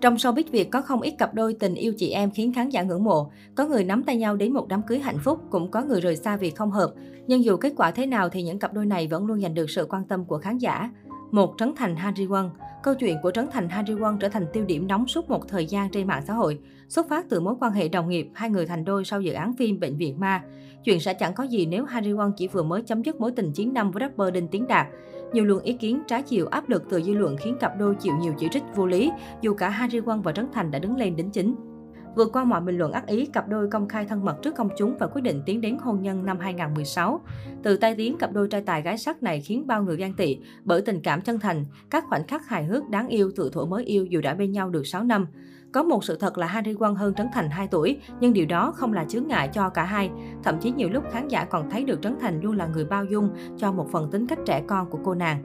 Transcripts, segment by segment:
Trong showbiz Việt có không ít cặp đôi tình yêu chị em khiến khán giả ngưỡng mộ. Có người nắm tay nhau đến một đám cưới hạnh phúc, cũng có người rời xa vì không hợp. Nhưng dù kết quả thế nào thì những cặp đôi này vẫn luôn giành được sự quan tâm của khán giả. Một Trấn Thành Harry Won Câu chuyện của Trấn Thành Harry Won trở thành tiêu điểm nóng suốt một thời gian trên mạng xã hội. Xuất phát từ mối quan hệ đồng nghiệp, hai người thành đôi sau dự án phim Bệnh viện Ma. Chuyện sẽ chẳng có gì nếu Harry Won chỉ vừa mới chấm dứt mối tình 9 năm với rapper Đinh Tiến Đạt. Nhiều luồng ý kiến trái chiều áp lực từ dư luận khiến cặp đôi chịu nhiều chỉ trích vô lý, dù cả Harry Won và Trấn Thành đã đứng lên đính chính. Vượt qua mọi bình luận ác ý, cặp đôi công khai thân mật trước công chúng và quyết định tiến đến hôn nhân năm 2016. Từ tai tiếng, cặp đôi trai tài gái sắc này khiến bao người ghen tị bởi tình cảm chân thành, các khoảnh khắc hài hước đáng yêu từ thuở mới yêu dù đã bên nhau được 6 năm. Có một sự thật là Harry Won hơn Trấn Thành 2 tuổi, nhưng điều đó không là chướng ngại cho cả hai. Thậm chí nhiều lúc khán giả còn thấy được Trấn Thành luôn là người bao dung cho một phần tính cách trẻ con của cô nàng.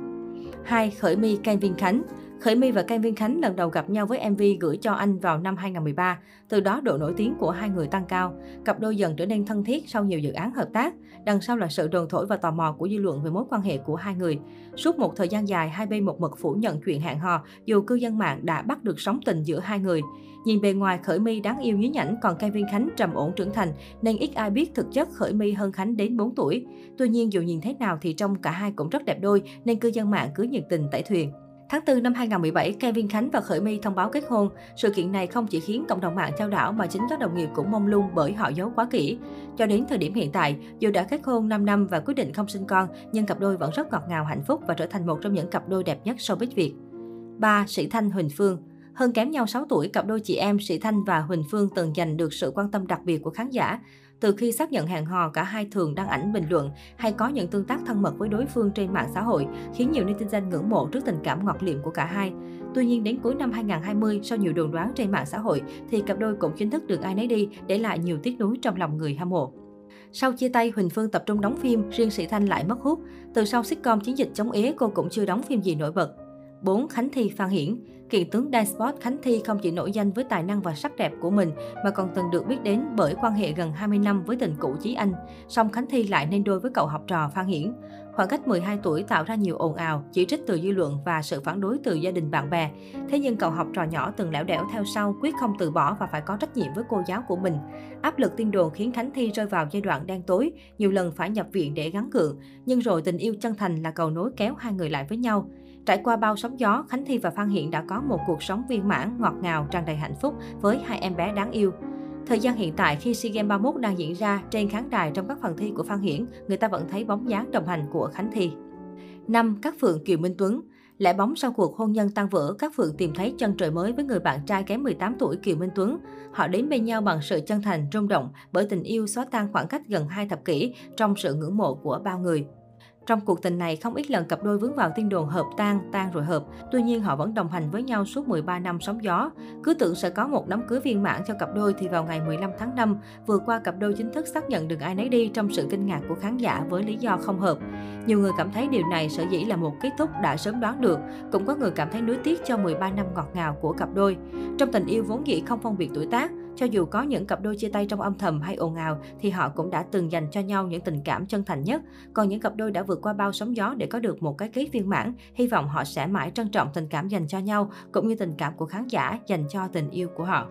2. Khởi mi Kevin Khánh Khởi My và Ken Viên Khánh lần đầu gặp nhau với MV gửi cho anh vào năm 2013. Từ đó độ nổi tiếng của hai người tăng cao. Cặp đôi dần trở nên thân thiết sau nhiều dự án hợp tác. Đằng sau là sự đồn thổi và tò mò của dư luận về mối quan hệ của hai người. Suốt một thời gian dài, hai bên một mực phủ nhận chuyện hẹn hò, dù cư dân mạng đã bắt được sóng tình giữa hai người. Nhìn bề ngoài Khởi My đáng yêu nhí nhảnh, còn Ken Viên Khánh trầm ổn trưởng thành, nên ít ai biết thực chất Khởi My hơn Khánh đến 4 tuổi. Tuy nhiên dù nhìn thế nào thì trong cả hai cũng rất đẹp đôi, nên cư dân mạng cứ nhiệt tình tẩy thuyền. Tháng 4 năm 2017, Kevin Khánh và Khởi My thông báo kết hôn. Sự kiện này không chỉ khiến cộng đồng mạng trao đảo mà chính các đồng nghiệp cũng mong lung bởi họ giấu quá kỹ. Cho đến thời điểm hiện tại, dù đã kết hôn 5 năm và quyết định không sinh con, nhưng cặp đôi vẫn rất ngọt ngào hạnh phúc và trở thành một trong những cặp đôi đẹp nhất showbiz Việt. 3. Sĩ Thanh Huỳnh Phương hơn kém nhau 6 tuổi, cặp đôi chị em Sĩ Thanh và Huỳnh Phương từng giành được sự quan tâm đặc biệt của khán giả. Từ khi xác nhận hẹn hò, cả hai thường đăng ảnh bình luận hay có những tương tác thân mật với đối phương trên mạng xã hội, khiến nhiều netizen ngưỡng mộ trước tình cảm ngọt liệm của cả hai. Tuy nhiên, đến cuối năm 2020, sau nhiều đồn đoán trên mạng xã hội, thì cặp đôi cũng chính thức được ai nấy đi, để lại nhiều tiếc nuối trong lòng người hâm mộ. Sau chia tay, Huỳnh Phương tập trung đóng phim, riêng Sĩ Thanh lại mất hút. Từ sau sitcom chiến dịch chống ế, cô cũng chưa đóng phim gì nổi bật. 4. Khánh Thi Phan Hiển Kiện tướng dance sport Khánh Thi không chỉ nổi danh với tài năng và sắc đẹp của mình, mà còn từng được biết đến bởi quan hệ gần 20 năm với tình cũ Chí Anh. Song Khánh Thi lại nên đôi với cậu học trò Phan Hiển. Khoảng cách 12 tuổi tạo ra nhiều ồn ào, chỉ trích từ dư luận và sự phản đối từ gia đình bạn bè. Thế nhưng cậu học trò nhỏ từng lẻo đẻo theo sau, quyết không từ bỏ và phải có trách nhiệm với cô giáo của mình. Áp lực tin đồn khiến Khánh Thi rơi vào giai đoạn đen tối, nhiều lần phải nhập viện để gắng gượng. Nhưng rồi tình yêu chân thành là cầu nối kéo hai người lại với nhau. Trải qua bao sóng gió, Khánh Thi và Phan Hiện đã có một cuộc sống viên mãn, ngọt ngào, tràn đầy hạnh phúc với hai em bé đáng yêu. Thời gian hiện tại khi SEA Games 31 đang diễn ra trên khán đài trong các phần thi của Phan Hiển, người ta vẫn thấy bóng dáng đồng hành của Khánh Thi. 5. Các Phượng Kiều Minh Tuấn Lẽ bóng sau cuộc hôn nhân tan vỡ, các Phượng tìm thấy chân trời mới với người bạn trai kém 18 tuổi Kiều Minh Tuấn. Họ đến bên nhau bằng sự chân thành, rung động bởi tình yêu xóa tan khoảng cách gần hai thập kỷ trong sự ngưỡng mộ của bao người. Trong cuộc tình này, không ít lần cặp đôi vướng vào tin đồn hợp tan, tan rồi hợp. Tuy nhiên, họ vẫn đồng hành với nhau suốt 13 năm sóng gió. Cứ tưởng sẽ có một đám cưới viên mãn cho cặp đôi thì vào ngày 15 tháng 5, vừa qua cặp đôi chính thức xác nhận được ai nấy đi trong sự kinh ngạc của khán giả với lý do không hợp. Nhiều người cảm thấy điều này sở dĩ là một kết thúc đã sớm đoán được, cũng có người cảm thấy nuối tiếc cho 13 năm ngọt ngào của cặp đôi. Trong tình yêu vốn dĩ không phân biệt tuổi tác, cho dù có những cặp đôi chia tay trong âm thầm hay ồn ào thì họ cũng đã từng dành cho nhau những tình cảm chân thành nhất. Còn những cặp đôi đã vượt qua bao sóng gió để có được một cái kết viên mãn, hy vọng họ sẽ mãi trân trọng tình cảm dành cho nhau cũng như tình cảm của khán giả dành cho tình yêu của họ.